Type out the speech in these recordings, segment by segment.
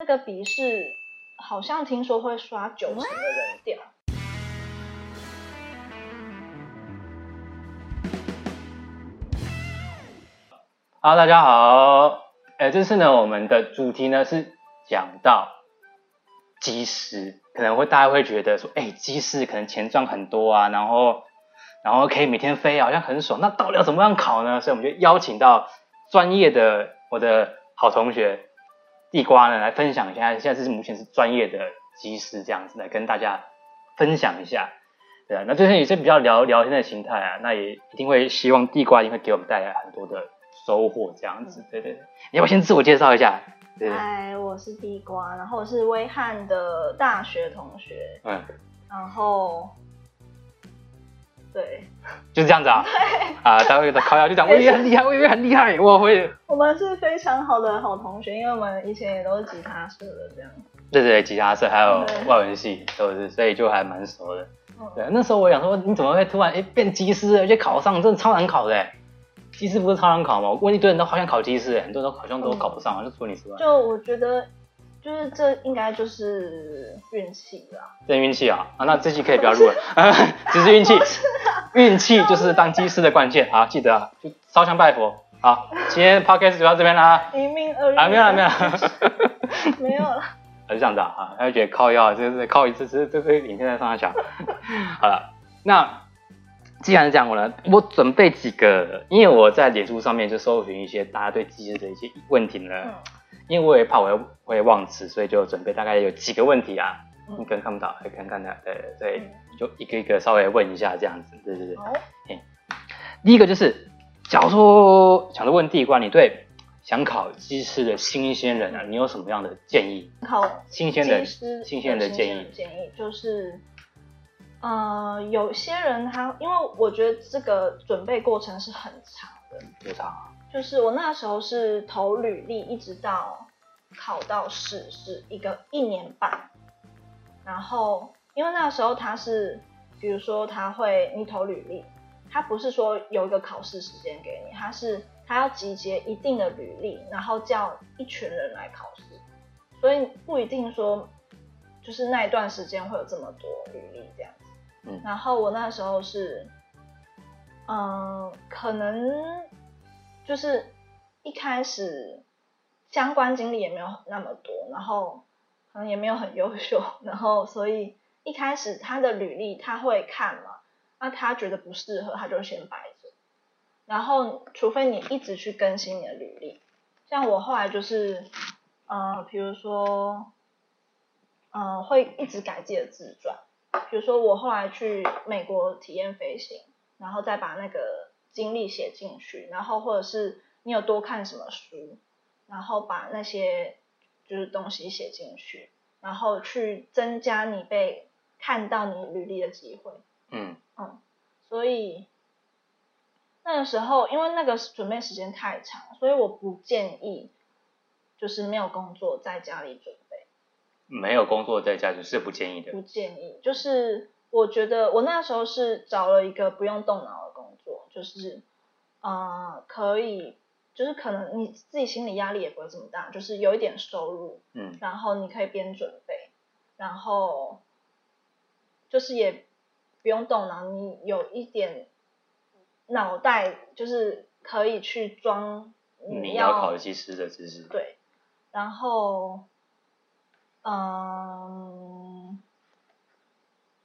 那个笔试好像听说会刷九成的人掉。Hello，大家好。哎，这次呢，我们的主题呢是讲到机师，可能会大家会觉得说，哎，机师可能钱赚很多啊，然后然后可以每天飞，好像很爽。那到底要怎么样考呢？所以我们就邀请到专业的我的好同学。地瓜呢，来分享一下，现在是目前是专业的机师这样子，来跟大家分享一下，对啊，那最近有些比较聊聊天的心态啊，那也一定会希望地瓜一定会给我们带来很多的收获这样子，对对对，你要不要先自我介绍一下？对，嗨，我是地瓜，然后我是威汉的大学同学，嗯，然后。对，就是这样子啊。对啊，他会的考试就讲，我以为很厉害，我以为很厉害，我会。我们是非常好的好同学，因为我们以前也都是吉他社的这样。对对对，吉他社还有外文系都是，所以就还蛮熟的。对，那时候我想说，你怎么会突然哎变机师，而且考上，真的超难考的。机师不是超难考吗？我问一堆人都好想考机师，很多人都好像都考不上，就除了你之外。就我觉得。就是这应该就是运气啦，真运气啊！啊，那这期可以不要录了，只是运气，运气就是当机师的关键啊！记得啊，就烧香拜佛。好，今天 podcast 就到这边啦。一命二运啊，没有了，没有了，没有了。还是这样子啊？他就觉得靠药，就是靠一次，这这个影片在上下讲。好了，那既然是这样，我呢，我准备几个，因为我在脸书上面就搜寻一些大家对机师的一些问题呢。嗯因为我也怕我会忘词，所以就准备大概有几个问题啊，你可能看不到，来看看到，对对，就一个一个稍微问一下这样子，对对对。好，第一个就是，假如说想着问地瓜，你对想考机师的新鲜人啊，你有什么样的建议？考新鲜人，新鲜人的建议，建议就是，呃，有些人他，因为我觉得这个准备过程是很长的，多长啊？就是我那时候是投履历，一直到考到试是一个一年半，然后因为那时候他是，比如说他会你投履历，他不是说有一个考试时间给你，他是他要集结一定的履历，然后叫一群人来考试，所以不一定说就是那一段时间会有这么多履历这样子。嗯，然后我那时候是，嗯，可能。就是一开始相关经历也没有那么多，然后可能也没有很优秀，然后所以一开始他的履历他会看嘛，那他觉得不适合，他就先摆着，然后除非你一直去更新你的履历，像我后来就是，呃，比如说，呃，会一直改自己的自传，比如说我后来去美国体验飞行，然后再把那个。经历写进去，然后或者是你有多看什么书，然后把那些就是东西写进去，然后去增加你被看到你履历的机会。嗯嗯，所以那个时候因为那个准备时间太长，所以我不建议就是没有工作在家里准备。没有工作在家里是不建议的。不建议，就是我觉得我那时候是找了一个不用动脑。就是，呃，可以，就是可能你自己心理压力也不会这么大，就是有一点收入，嗯，然后你可以边准备，然后就是也不用动脑，你有一点脑袋，就是可以去装你要考机师的知识，对，然后，嗯，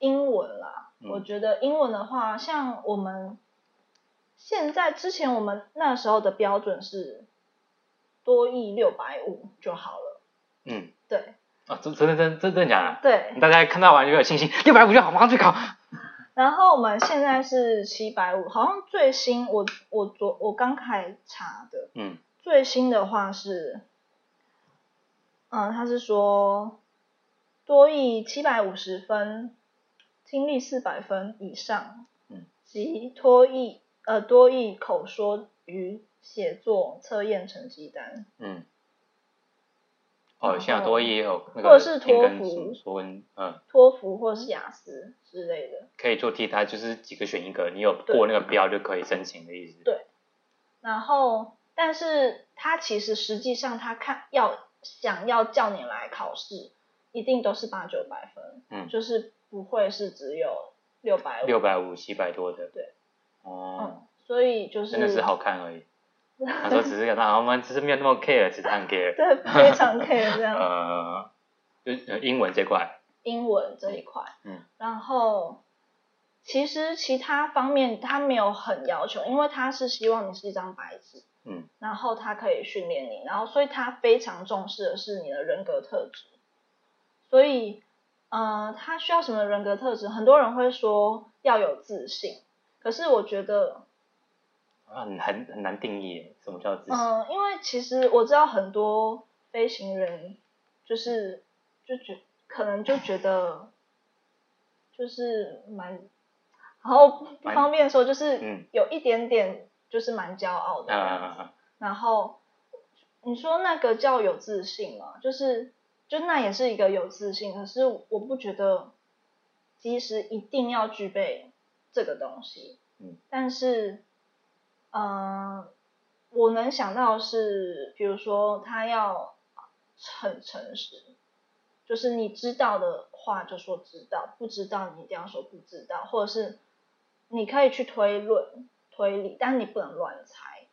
英文啦，嗯，我觉得英文的话，像我们。现在之前我们那时候的标准是多亿六百五就好了。嗯，对。啊，真真的真真真假的？对。大家看到完就有信心，六百五就好，马上去考。然后我们现在是七百五，好像最新我我昨我刚开查的，嗯，最新的话是，嗯，他是说多益七百五十分，听力四百分以上，嗯，及多益。呃，多益口说与写作测验成绩单。嗯。哦，现在多益也有那个。或者是托福。嗯。托福或者是雅思之类的。可以做替代，就是几个选一个，你有过那个标就可以申请的意思。对。然后，但是他其实实际上他看要想要叫你来考试，一定都是八九百分，嗯，就是不会是只有六百五、六百五、七百多的，对，哦，嗯，所以就是真的是好看而已。他说只是那我们只是没有那么 care，只是很 care，对，非常 care 这样。呃，就英文这块。英文这一块，嗯，然后其实其他方面他没有很要求，因为他是希望你是一张白纸，嗯，然后他可以训练你，然后所以他非常重视的是你的人格特质，所以，呃，他需要什么人格特质？很多人会说要有自信，可是我觉得。很很很难定义，什么叫自信？嗯，因为其实我知道很多飞行人，就是就觉可能就觉得，就是蛮，然后不方便说，就是有一点点就是蛮骄傲的样子。然后你说那个叫有自信嘛？就是就那也是一个有自信，可是我不觉得其实一定要具备这个东西。嗯，但是。嗯、呃，我能想到的是，比如说他要很诚实，就是你知道的话就说知道，不知道你一定要说不知道，或者是你可以去推论推理，但是你不能乱猜。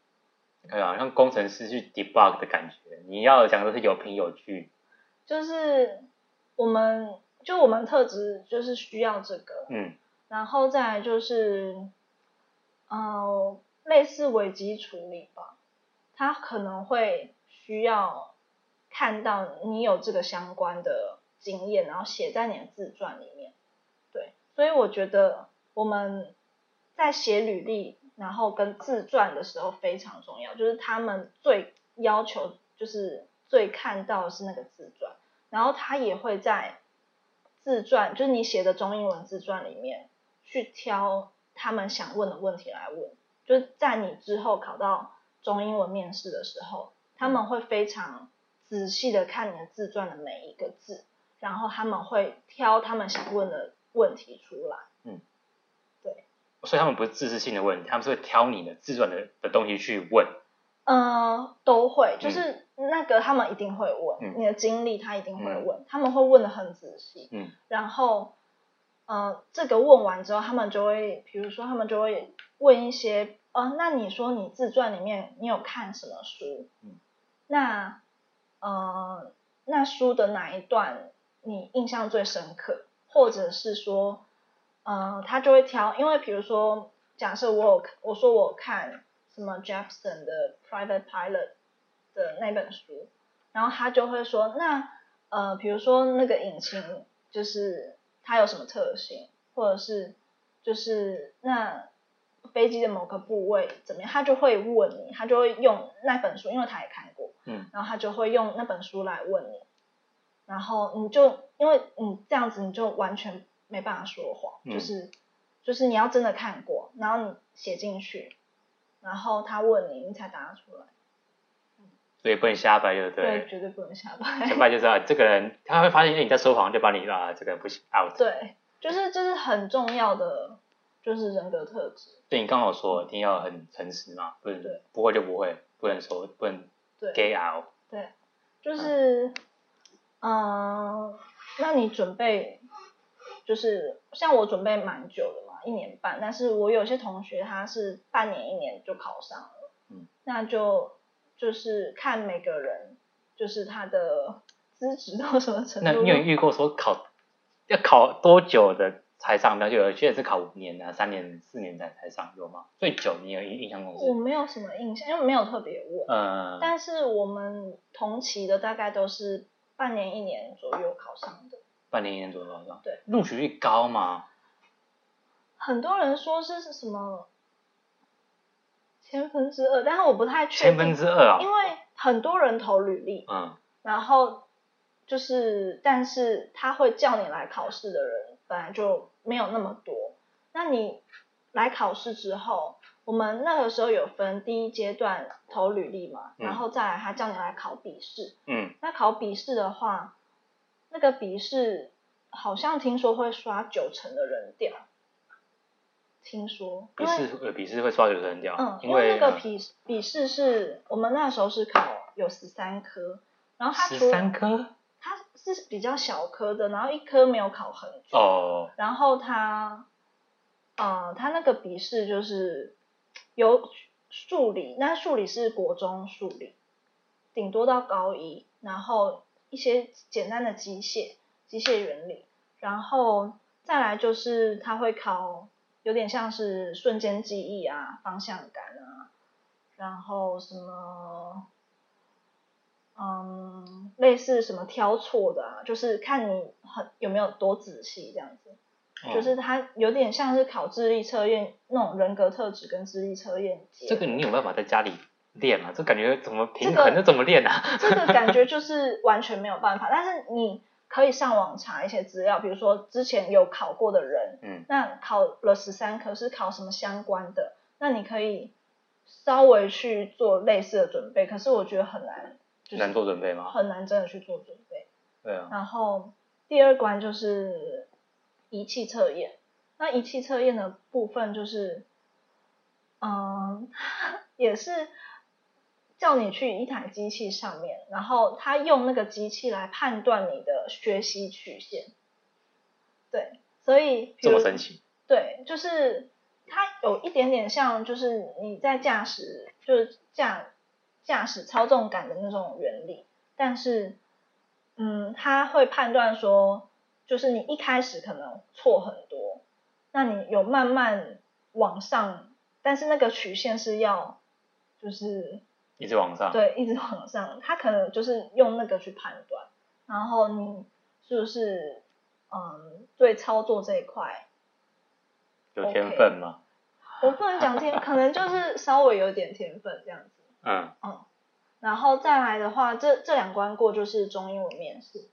哎呀，像工程师去 debug 的感觉，你要讲的是有凭有据。就是我们就我们特质就是需要这个，嗯，然后再来就是，呃。类似危机处理吧，他可能会需要看到你有这个相关的经验，然后写在你的自传里面。对，所以我觉得我们在写履历，然后跟自传的时候非常重要，就是他们最要求就是最看到是那个自传，然后他也会在自传，就是你写的中英文自传里面去挑他们想问的问题来问。就是在你之后考到中英文面试的时候，他们会非常仔细的看你的自传的每一个字，然后他们会挑他们想问的问题出来。嗯，对。所以他们不是自私性的问题，他们是会挑你的自传的的东西去问。嗯，都会，就是那个他们一定会问、嗯、你的经历，他一定会问，嗯、他们会问的很仔细。嗯，然后，呃，这个问完之后，他们就会，比如说，他们就会。问一些，呃，那你说你自传里面你有看什么书？嗯，那，呃，那书的哪一段你印象最深刻？或者是说，呃，他就会挑，因为比如说，假设我有，我说我看什么 Jeppesen 的 Private Pilot 的那本书，然后他就会说，那，呃，比如说那个引擎就是它有什么特性，或者是就是那。飞机的某个部位怎么样？他就会问你，他就会用那本书，因为他也看过，嗯，然后他就会用那本书来问你，然后你就因为你这样子，你就完全没办法说谎，嗯、就是就是你要真的看过，然后你写进去，然后他问你，你才答得出来，所以不能瞎掰，对不对？对，绝对不能瞎掰，瞎掰就是啊，这个人他会发现你在说谎，就把你啊，这个人不行 out。对，就是这是很重要的。就是人格特质。对，你刚好说一定要很诚实嘛，不能不会就不会，不能说不能 gay out。对，就是，嗯、呃，那你准备，就是像我准备蛮久的嘛，一年半，但是我有些同学他是半年一年就考上了，嗯，那就就是看每个人，就是他的资质到什么程度。那你有遇过说考要考多久的？才上，那就有些是考五年啊、三年、四年才才上，有吗？最久你有印印象中？我没有什么印象，因为没有特别问。嗯。但是我们同期的大概都是半年、一年左右考上的。半年、一年左右考上。对。录取率高吗？很多人说是是什么千分之二，但是我不太确定。千分之二啊。因为很多人投履历。嗯。然后就是，但是他会叫你来考试的人。本来就没有那么多，那你来考试之后，我们那个时候有分第一阶段投履历嘛，嗯、然后再来他叫你来考笔试。嗯。那考笔试的话，那个笔试好像听说会刷九成的人掉。听说。笔试呃，笔试会刷九成人掉。嗯，因为，那个笔笔试是我们那时候是考有十三科，然后它十三科，它是比较小科的，然后一科没有考很久。哦。然后它，呃，它那个笔试就是有数理，那数理是国中数理，顶多到高一，然后一些简单的机械、机械原理，然后再来就是它会考有点像是瞬间记忆啊、方向感啊，然后什么。嗯，类似什么挑错的啊，就是看你很有没有多仔细这样子，哦、就是它有点像是考智力测验那种人格特质跟智力测验。这个你有办法在家里练吗？这感觉怎么平衡？这怎么练啊？这个感觉 就是完全没有办法，但是你可以上网查一些资料，比如说之前有考过的人，嗯，那考了十三科是考什么相关的，那你可以稍微去做类似的准备，可是我觉得很难。难做准备吗？很难真的去做准备。对啊。然后第二关就是仪器测验。那仪器测验的部分就是，嗯，也是叫你去一台机器上面，然后他用那个机器来判断你的学习曲线。对，所以这么神奇。对，就是它有一点点像，就是你在驾驶，就是驾。驾驶操纵感的那种原理，但是，嗯，他会判断说，就是你一开始可能错很多，那你有慢慢往上，但是那个曲线是要，就是一直往上，对，一直往上，他可能就是用那个去判断，然后你是不是，嗯，对操作这一块有天分吗？Okay. 我不能讲天，可能就是稍微有点天分这样子。嗯嗯，然后再来的话，这这两关过就是中英文面试。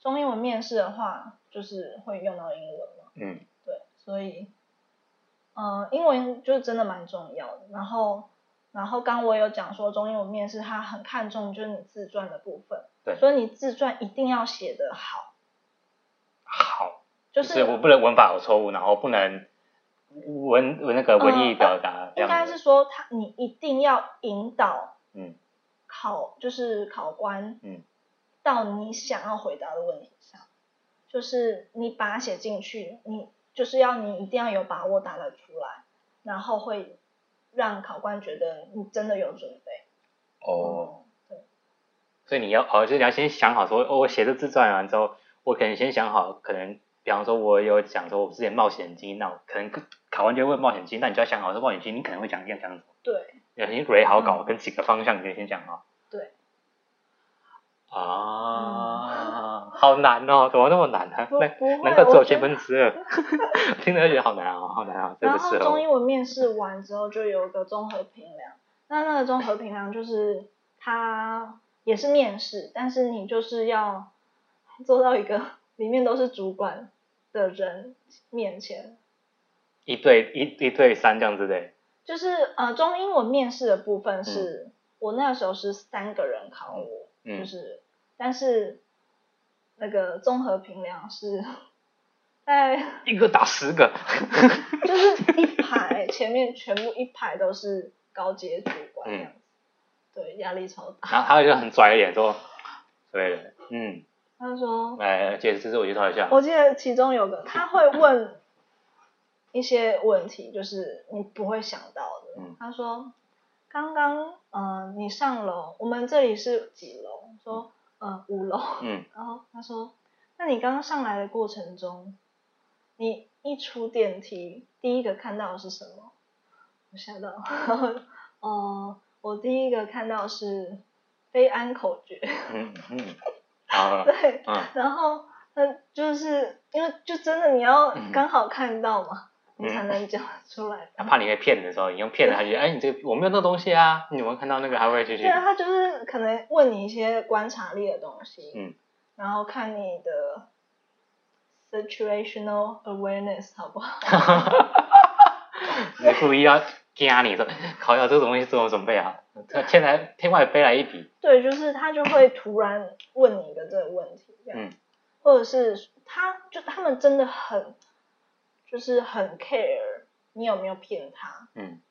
中英文面试的话，就是会用到英文嘛。嗯，对，所以，嗯、呃，英文就是真的蛮重要的。然后，然后刚我有讲说，中英文面试他很看重就是你自传的部分。对。所以你自传一定要写的好。好。就是，就是我不能文法有错误，然后不能。文文那个文艺表达，应该是说他你一定要引导，嗯，考就是考官，嗯，到你想要回答的问题上，就是你把它写进去，你就是要你一定要有把握答得出来，然后会让考官觉得你真的有准备。哦，对，所以你要哦，就是你要先想好说，哦，我写的自传完之后，我可能先想好可能。比方说，我有讲说，我之前冒险经，那我可能考官就会问冒险经，那你就要想好，说冒险经，你可能会讲这样讲什么？对，要先蕊好稿，跟几个方向，你可以先讲好。对。啊，好难哦，怎么那么难呢？不会，难怪只有千分之二，听着就觉得 好难啊，好难啊，真的是。然后中英文面试完之后，就有一个综合评量，那那个综合评量就是它也是面试，但是你就是要做到一个。里面都是主管的人面前，一对一一对三这样子的。就是呃，中英文面试的部分是、嗯、我那时候是三个人考我，嗯、就是但是那个综合评量是 在一个打十个，就是一排前面全部一排都是高阶主管这样子，嗯、对，压力超大。然后他就很拽一点说，对，嗯。他说：“来，解释我介绍一下。我记得其中有个，他会问一些问题，就是你不会想到的。嗯、他说：刚刚，嗯、呃，你上楼，我们这里是几楼？说，嗯、呃，五楼。嗯。然后他说：那你刚刚上来的过程中，你一出电梯，第一个看到的是什么？我吓到。然后，哦、呃，我第一个看到是非安口诀。嗯嗯。嗯”啊，对，嗯，然后他就是因为就真的你要刚好看到嘛，嗯、你才能讲出来。他 怕你被骗的时候，你用骗的，他觉得哎，你这个我没有那个东西啊，你有没有看到那个？还会继续。对啊，他就是可能问你一些观察力的东西，嗯，然后看你的 situational awareness 好不好？你故意要惊你说，考要这个东西怎么准备啊？天来天外飞来一笔。对，就是他就会突然问你一个这个问题，这样，嗯，或者是他就他们真的很，就是很 care 你有没有骗他，嗯，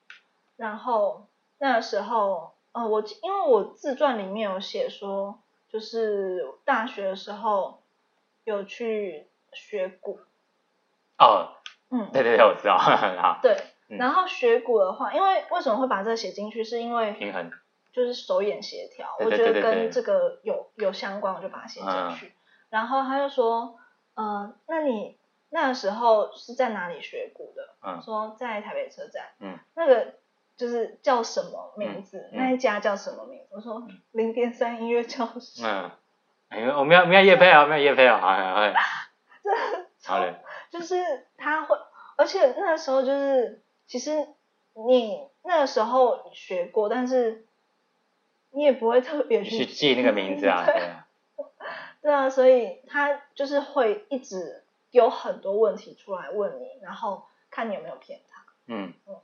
然后那时候，呃，我因为我自传里面有写说，就是大学的时候有去学鼓。哦，嗯，对对对，我知道。好。对，然后学鼓的话，因为为什么会把这个写进去，是因为平衡，就是手眼协调，我觉得跟这个有有相关，我就把它写进去。然后他就说，嗯，那你那个时候是在哪里学鼓的？嗯，说在台北车站。嗯，那个就是叫什么名字？那一家叫什么名字？我说零点三音乐教室。嗯，哎，我们要我们要业配啊，我们要业配啊，好好好。好嘞。就是他会，而且那个时候就是，其实你那个时候学过，但是你也不会特别去，去记那个名字啊。啊，对啊，所以他就是会一直有很多问题出来问你，然后看你有没有骗他。嗯嗯，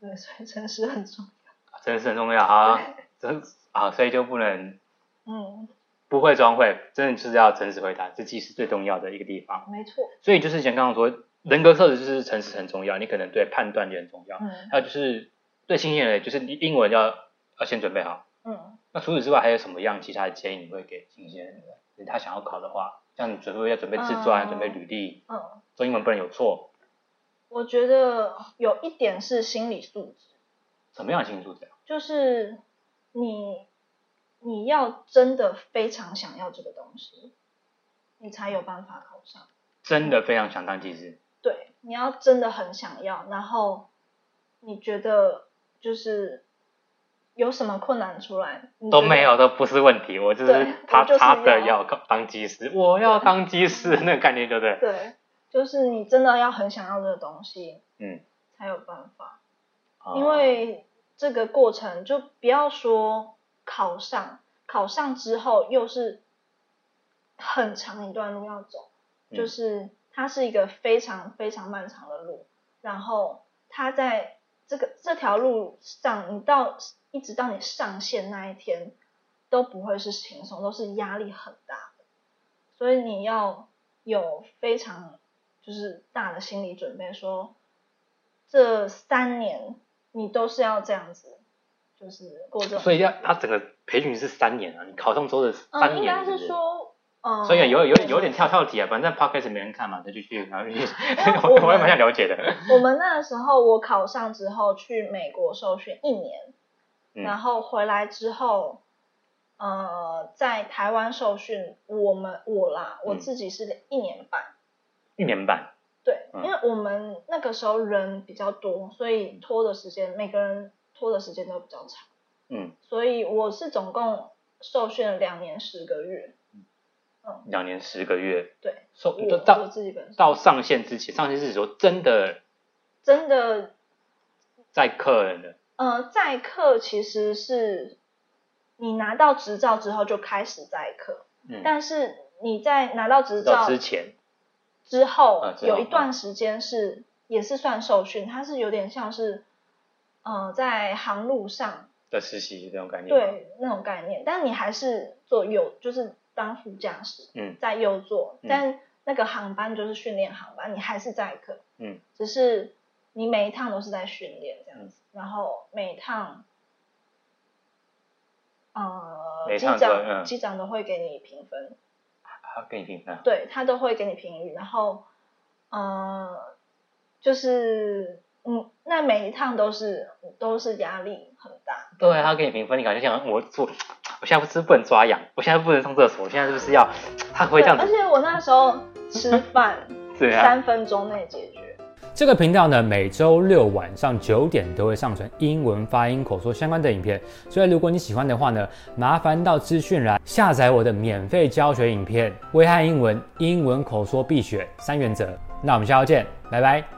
对，所以诚实很重要。诚实很重要啊，真啊，所以就不能嗯。不会装会，真的就是要诚实回答，这其实最重要的一个地方。没错。所以就是像刚刚说，人格特质就是诚实很重要，你可能对判断也很重要。嗯。还有就是对新鲜人，就是你英文要要先准备好。嗯。那除此之外，还有什么样其他的建议你会给新鲜人？他想要考的话，像你准备要准备自传，嗯、准备履历。嗯。说英文不能有错。我觉得有一点是心理素质。什么样的心理素质？就是你。你要真的非常想要这个东西，你才有办法考上。真的非常想当技师？对，你要真的很想要，然后你觉得就是有什么困难出来都没有，都不是问题。我就是他他的要当技师，我要当技师，那个概念对不对？对，就是你真的要很想要这个东西，嗯，才有办法。因为这个过程就不要说。考上，考上之后又是很长一段路要走，嗯、就是它是一个非常非常漫长的路，然后它在这个这条路上，你到一直到你上线那一天都不会是轻松，都是压力很大的，所以你要有非常就是大的心理准备说，说这三年你都是要这样子。就是过这种，所以要他整个培训是三年啊，你考上之后的三年，嗯，应该是说，嗯，所以有有有点跳跳题啊，反正 podcast 没人看嘛，再继续，然后继续，我我也蛮想了解的。我们那时候我考上之后去美国受训一年，嗯，然后回来之后，呃，在台湾受训，我们我啦，我自己是一年半，嗯，一年半，对，因为我们那个时候人比较多，所以拖的时间每个人。拖的时间都比较长，嗯，所以我是总共受训了两年十个月，嗯，两年十个月，对，受到我自己本到上线之前，上线是说真的，真的在客人的，呃，载客其实是你拿到执照之后就开始载客，嗯，但是你在拿到执照之前之后有一段时间是也是算受训，它是有点像是。呃，在航路上的实习这种概念，对那种概念，但你还是做有，就是当副驾驶，嗯，在右座，嗯、但那个航班就是训练航班，你还是载客，嗯，只是你每一趟都是在训练这样子，嗯、然后每一趟，呃，机长机、嗯、长都会给你评分，他给你评分，对他都会给你评语，然后，呃，就是。嗯，那每一趟都是都是压力很大。对，他给你评分，你感觉像我做，我现在不是不能抓痒，我现在不能上厕所，我现在是不是要？他会这样子。而且我那时候吃饭，对三分钟内解决。这个频道呢，每周六晚上九点都会上传英文发音口说相关的影片，所以如果你喜欢的话呢，麻烦到资讯栏下载我的免费教学影片《危害英文英文口说必选三原则》。那我们下周见，拜拜。